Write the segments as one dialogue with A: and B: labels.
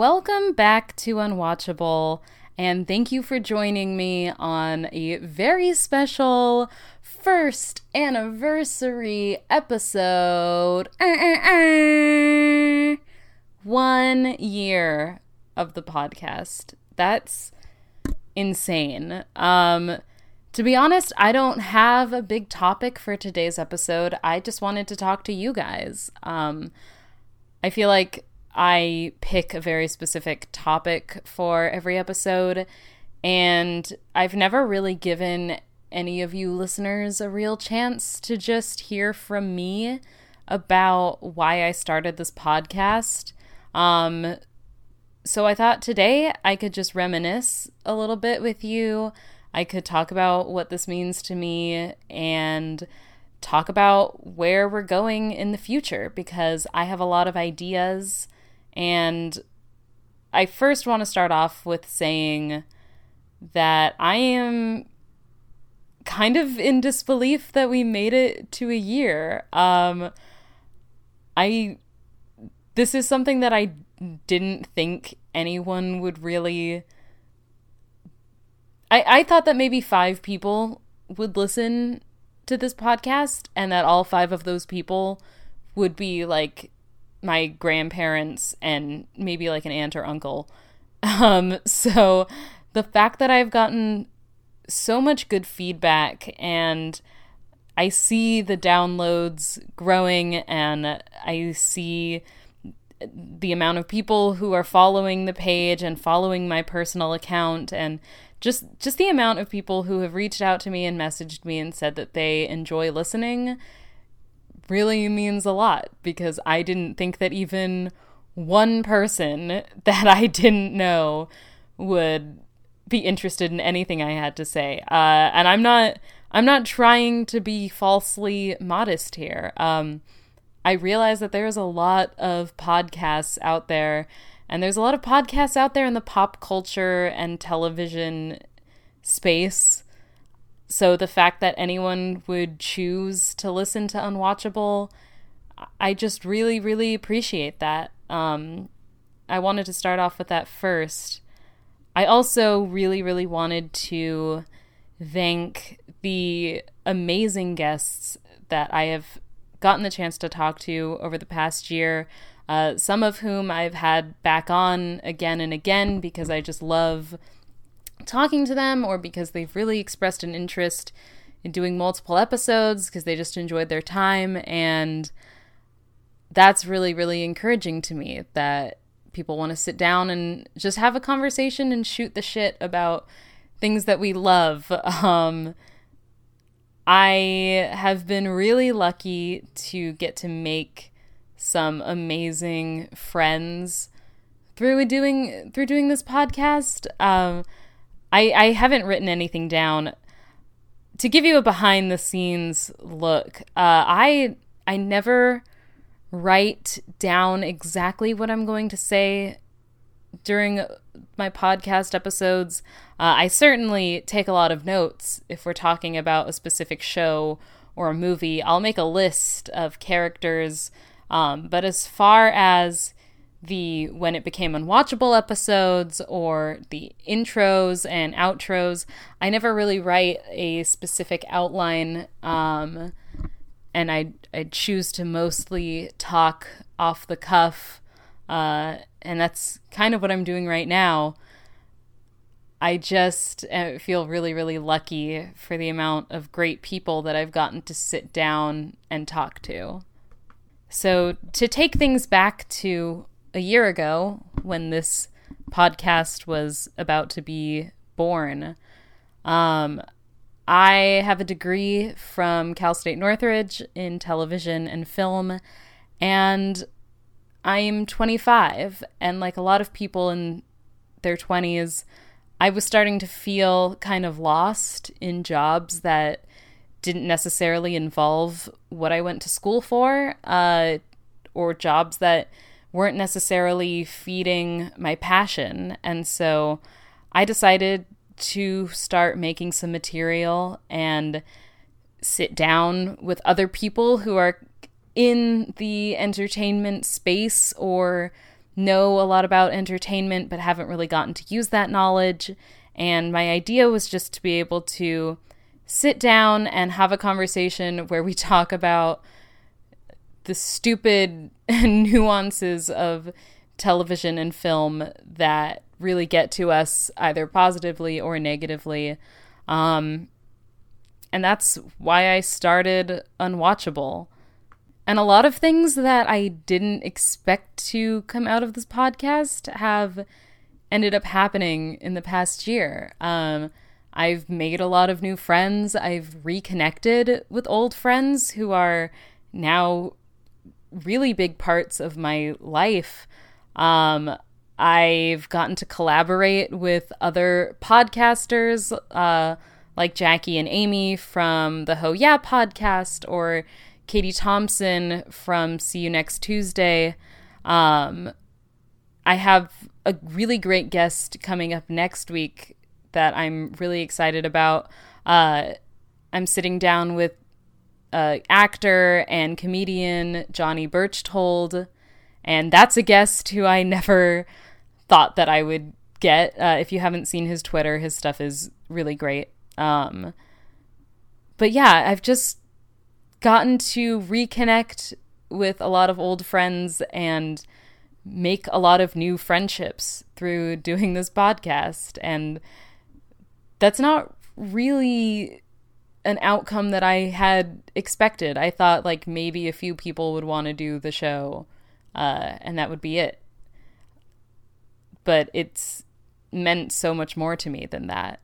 A: Welcome back to Unwatchable, and thank you for joining me on a very special first anniversary episode. One year of the podcast. That's insane. Um, to be honest, I don't have a big topic for today's episode. I just wanted to talk to you guys. Um, I feel like I pick a very specific topic for every episode, and I've never really given any of you listeners a real chance to just hear from me about why I started this podcast. Um, so I thought today I could just reminisce a little bit with you. I could talk about what this means to me and talk about where we're going in the future because I have a lot of ideas and I first want to start off with saying that I am kind of in disbelief that we made it to a year. Um, I this is something that I didn't think anyone would really. I I thought that maybe five people would listen to this podcast, and that all five of those people would be like my grandparents and maybe like an aunt or uncle. Um, so the fact that I've gotten so much good feedback and I see the downloads growing and I see the amount of people who are following the page and following my personal account and just just the amount of people who have reached out to me and messaged me and said that they enjoy listening really means a lot because I didn't think that even one person that I didn't know would be interested in anything I had to say. Uh, and I'm not I'm not trying to be falsely modest here. Um, I realize that there's a lot of podcasts out there, and there's a lot of podcasts out there in the pop culture and television space so the fact that anyone would choose to listen to Unwatchable, I just really, really appreciate that. Um, I wanted to start off with that first. I also really, really wanted to thank the amazing guests that I have gotten the chance to talk to over the past year. Uh, some of whom I've had back on again and again because I just love talking to them or because they've really expressed an interest in doing multiple episodes because they just enjoyed their time and that's really really encouraging to me that people want to sit down and just have a conversation and shoot the shit about things that we love um I have been really lucky to get to make some amazing friends through doing through doing this podcast. Um, I, I haven't written anything down. To give you a behind the scenes look, uh, I I never write down exactly what I'm going to say during my podcast episodes. Uh, I certainly take a lot of notes if we're talking about a specific show or a movie. I'll make a list of characters, um, but as far as the when it became unwatchable episodes or the intros and outros. I never really write a specific outline, um, and I I choose to mostly talk off the cuff, uh, and that's kind of what I'm doing right now. I just uh, feel really, really lucky for the amount of great people that I've gotten to sit down and talk to. So, to take things back to a year ago when this podcast was about to be born. Um, I have a degree from Cal State Northridge in television and film, and I'm 25. And like a lot of people in their 20s, I was starting to feel kind of lost in jobs that didn't necessarily involve what I went to school for, uh, or jobs that weren't necessarily feeding my passion. And so I decided to start making some material and sit down with other people who are in the entertainment space or know a lot about entertainment but haven't really gotten to use that knowledge. And my idea was just to be able to sit down and have a conversation where we talk about the stupid nuances of television and film that really get to us either positively or negatively. Um, and that's why I started Unwatchable. And a lot of things that I didn't expect to come out of this podcast have ended up happening in the past year. Um, I've made a lot of new friends. I've reconnected with old friends who are now really big parts of my life. Um, I've gotten to collaborate with other podcasters uh, like Jackie and Amy from the Ho Yeah podcast or Katie Thompson from See You Next Tuesday. Um, I have a really great guest coming up next week that I'm really excited about. Uh, I'm sitting down with uh, actor and comedian Johnny Berchtold, and that's a guest who I never thought that I would get. Uh, if you haven't seen his Twitter, his stuff is really great. Um, but yeah, I've just gotten to reconnect with a lot of old friends and make a lot of new friendships through doing this podcast. And that's not really an outcome that I had expected. I thought like maybe a few people would want to do the show, uh, and that would be it but it's meant so much more to me than that.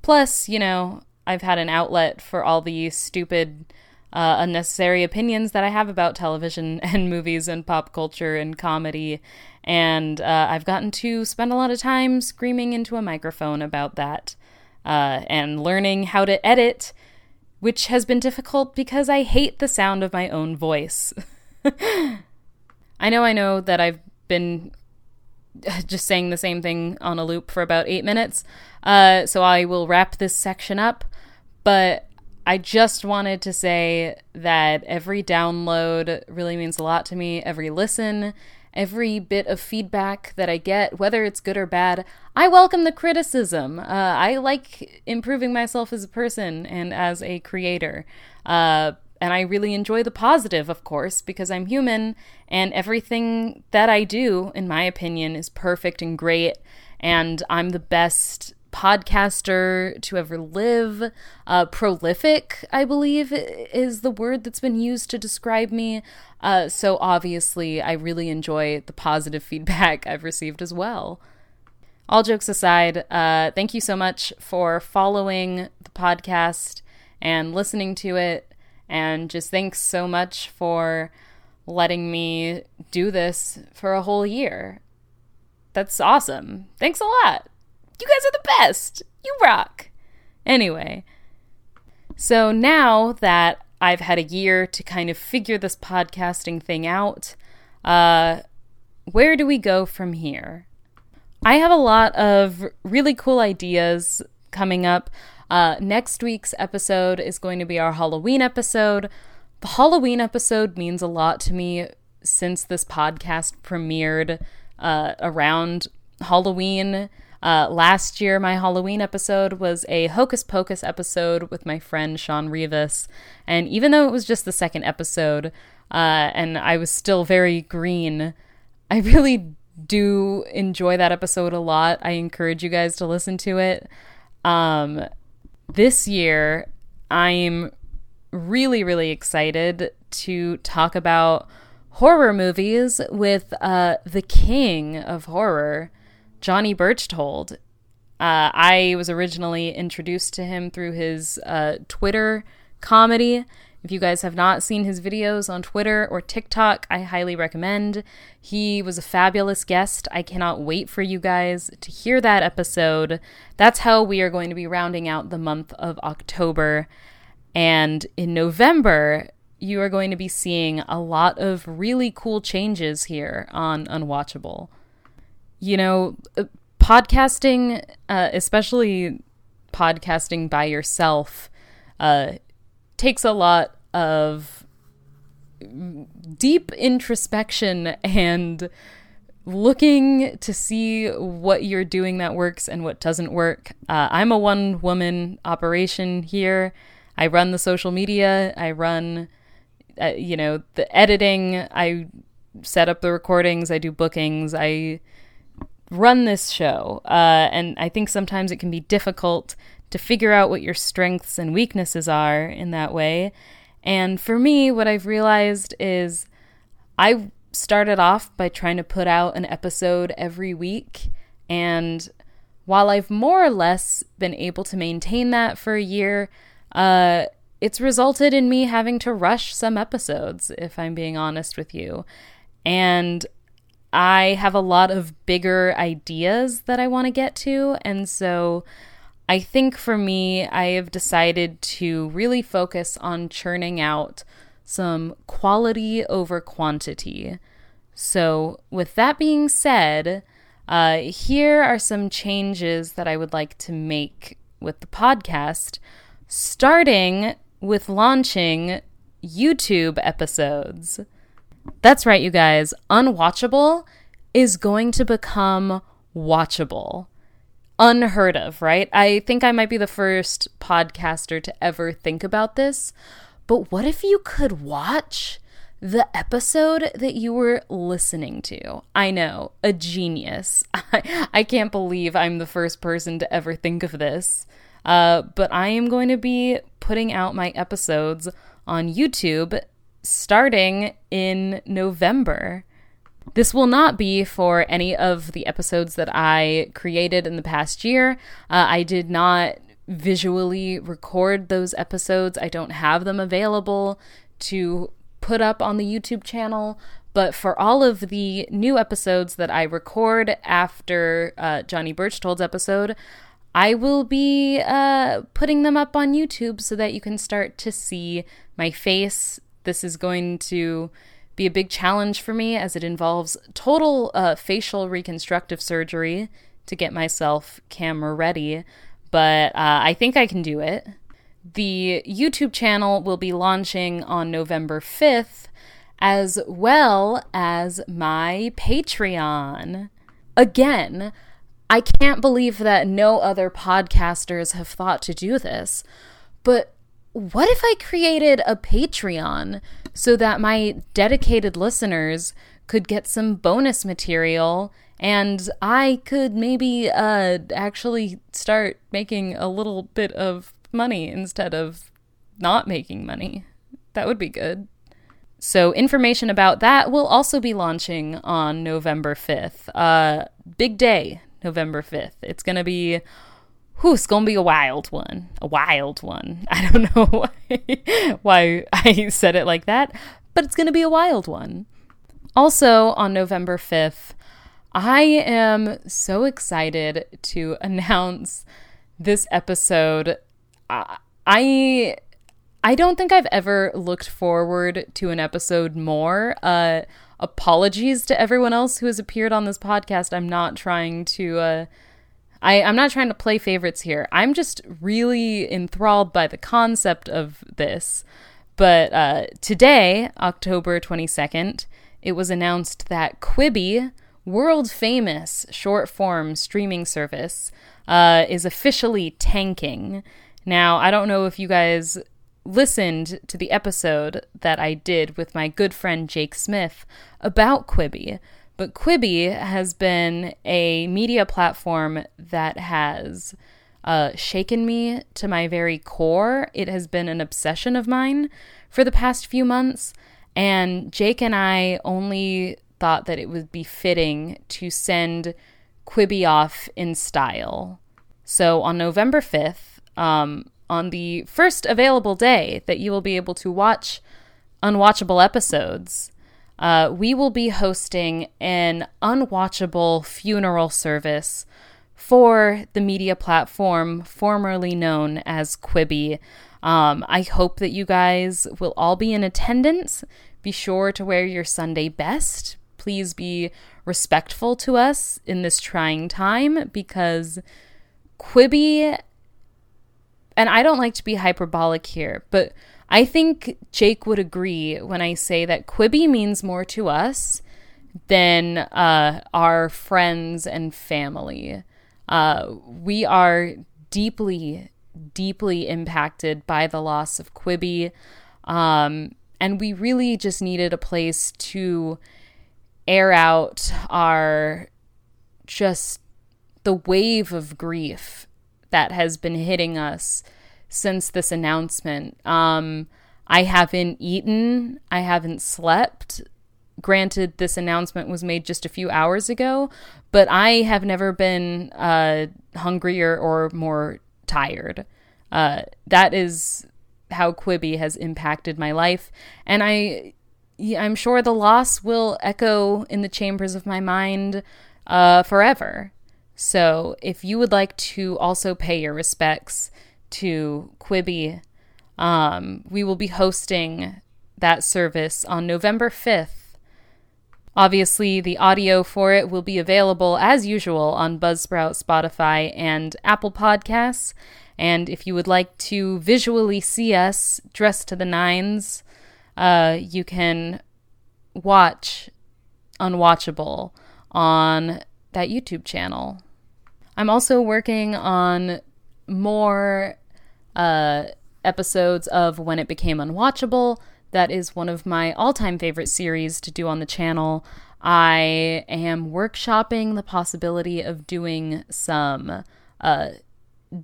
A: Plus, you know, I've had an outlet for all the stupid, uh, unnecessary opinions that I have about television and movies and pop culture and comedy. And uh, I've gotten to spend a lot of time screaming into a microphone about that uh, and learning how to edit, which has been difficult because I hate the sound of my own voice. I know, I know that I've been just saying the same thing on a loop for about eight minutes. Uh, so I will wrap this section up. But I just wanted to say that every download really means a lot to me. Every listen, every bit of feedback that I get, whether it's good or bad, I welcome the criticism. Uh, I like improving myself as a person and as a creator. Uh, and I really enjoy the positive, of course, because I'm human and everything that I do, in my opinion, is perfect and great. And I'm the best podcaster to ever live. Uh, prolific, I believe, is the word that's been used to describe me. Uh, so obviously, I really enjoy the positive feedback I've received as well. All jokes aside, uh, thank you so much for following the podcast and listening to it. And just thanks so much for letting me do this for a whole year. That's awesome. Thanks a lot. You guys are the best. You rock. Anyway, so now that I've had a year to kind of figure this podcasting thing out, uh, where do we go from here? I have a lot of really cool ideas coming up. Uh, next week's episode is going to be our Halloween episode. The Halloween episode means a lot to me since this podcast premiered uh, around Halloween. Uh, last year, my Halloween episode was a Hocus Pocus episode with my friend Sean Rivas. And even though it was just the second episode, uh, and I was still very green, I really do enjoy that episode a lot. I encourage you guys to listen to it. Um, this year, I'm really, really excited to talk about horror movies with uh, the king of horror, Johnny Berchtold. Uh, I was originally introduced to him through his uh, Twitter comedy if you guys have not seen his videos on Twitter or TikTok, I highly recommend. He was a fabulous guest. I cannot wait for you guys to hear that episode. That's how we are going to be rounding out the month of October. And in November, you are going to be seeing a lot of really cool changes here on Unwatchable. You know, uh, podcasting, uh, especially podcasting by yourself, uh, takes a lot of deep introspection and looking to see what you're doing that works and what doesn't work. Uh, I'm a one woman operation here. I run the social media, I run, uh, you know, the editing, I set up the recordings, I do bookings, I run this show. Uh, and I think sometimes it can be difficult to figure out what your strengths and weaknesses are in that way. And for me, what I've realized is I started off by trying to put out an episode every week. And while I've more or less been able to maintain that for a year, uh, it's resulted in me having to rush some episodes, if I'm being honest with you. And I have a lot of bigger ideas that I want to get to. And so I think for me, I have decided to really focus on churning out some quality over quantity. So, with that being said, uh, here are some changes that I would like to make with the podcast, starting with launching YouTube episodes. That's right, you guys. Unwatchable is going to become watchable. Unheard of, right? I think I might be the first podcaster to ever think about this. But what if you could watch the episode that you were listening to? I know, a genius. I, I can't believe I'm the first person to ever think of this. Uh, but I am going to be putting out my episodes on YouTube starting in November. This will not be for any of the episodes that I created in the past year. Uh, I did not visually record those episodes, I don't have them available to put up on the YouTube channel. But for all of the new episodes that I record after uh, Johnny Berchtold's episode, I will be uh, putting them up on YouTube so that you can start to see my face this is going to be a big challenge for me as it involves total uh, facial reconstructive surgery to get myself camera ready, but uh, I think I can do it. The YouTube channel will be launching on November 5th, as well as my Patreon. Again, I can't believe that no other podcasters have thought to do this, but what if I created a Patreon so that my dedicated listeners could get some bonus material and I could maybe uh, actually start making a little bit of money instead of not making money? That would be good. So, information about that will also be launching on November 5th. Uh, big day, November 5th. It's going to be whew, it's gonna be a wild one. A wild one. I don't know why, why I said it like that, but it's gonna be a wild one. Also, on November 5th, I am so excited to announce this episode. I I don't think I've ever looked forward to an episode more. Uh, apologies to everyone else who has appeared on this podcast. I'm not trying to uh, I, I'm not trying to play favorites here. I'm just really enthralled by the concept of this. But uh, today, October 22nd, it was announced that Quibi, world famous short form streaming service, uh, is officially tanking. Now, I don't know if you guys listened to the episode that I did with my good friend Jake Smith about Quibi, but Quibi has been a media platform that has uh, shaken me to my very core. It has been an obsession of mine for the past few months. And Jake and I only thought that it would be fitting to send Quibi off in style. So on November 5th, um, on the first available day that you will be able to watch unwatchable episodes, uh, we will be hosting an unwatchable funeral service for the media platform formerly known as Quibi. Um, I hope that you guys will all be in attendance. Be sure to wear your Sunday best. Please be respectful to us in this trying time because Quibi, and I don't like to be hyperbolic here, but I think Jake would agree when I say that Quibi means more to us than uh, our friends and family. Uh, we are deeply, deeply impacted by the loss of Quibi. Um, and we really just needed a place to air out our just the wave of grief that has been hitting us since this announcement. Um, I haven't eaten, I haven't slept. Granted, this announcement was made just a few hours ago, but I have never been uh, hungrier or more tired. Uh, that is how Quibi has impacted my life, and I, I'm sure the loss will echo in the chambers of my mind uh, forever. So, if you would like to also pay your respects to Quibi, um, we will be hosting that service on November 5th. Obviously, the audio for it will be available as usual on Buzzsprout, Spotify, and Apple Podcasts. And if you would like to visually see us dressed to the nines, uh, you can watch Unwatchable on that YouTube channel. I'm also working on more uh, episodes of When It Became Unwatchable. That is one of my all time favorite series to do on the channel. I am workshopping the possibility of doing some uh,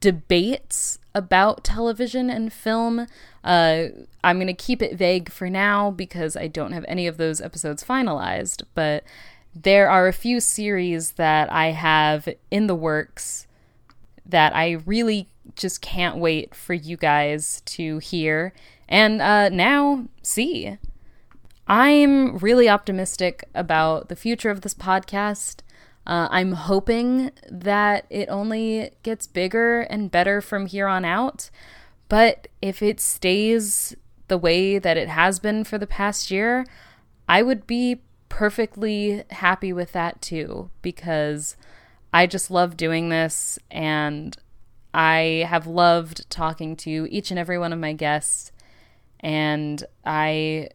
A: debates about television and film. Uh, I'm going to keep it vague for now because I don't have any of those episodes finalized, but there are a few series that I have in the works that I really just can't wait for you guys to hear and uh, now see. I'm really optimistic about the future of this podcast. Uh, I'm hoping that it only gets bigger and better from here on out. But if it stays the way that it has been for the past year, I would be perfectly happy with that too because I just love doing this and I have loved talking to each and every one of my guests and I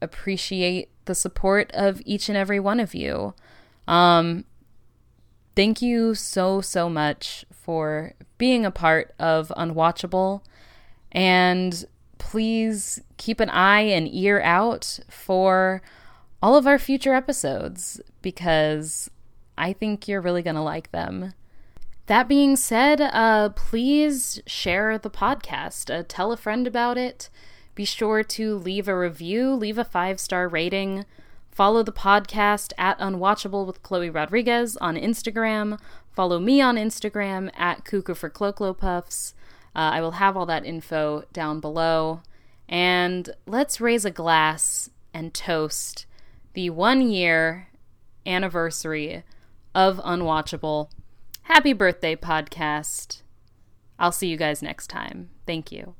A: appreciate the support of each and every one of you. Um, thank you so, so much for being a part of Unwatchable. And please keep an eye and ear out for all of our future episodes because I think you're really going to like them. That being said, uh, please share the podcast. Uh, tell a friend about it. Be sure to leave a review, leave a five star rating. Follow the podcast at Unwatchable with Chloe Rodriguez on Instagram. Follow me on Instagram at Cuckoo for Cloclo Puffs. Uh, I will have all that info down below. And let's raise a glass and toast the one year anniversary of Unwatchable. Happy birthday, podcast. I'll see you guys next time. Thank you.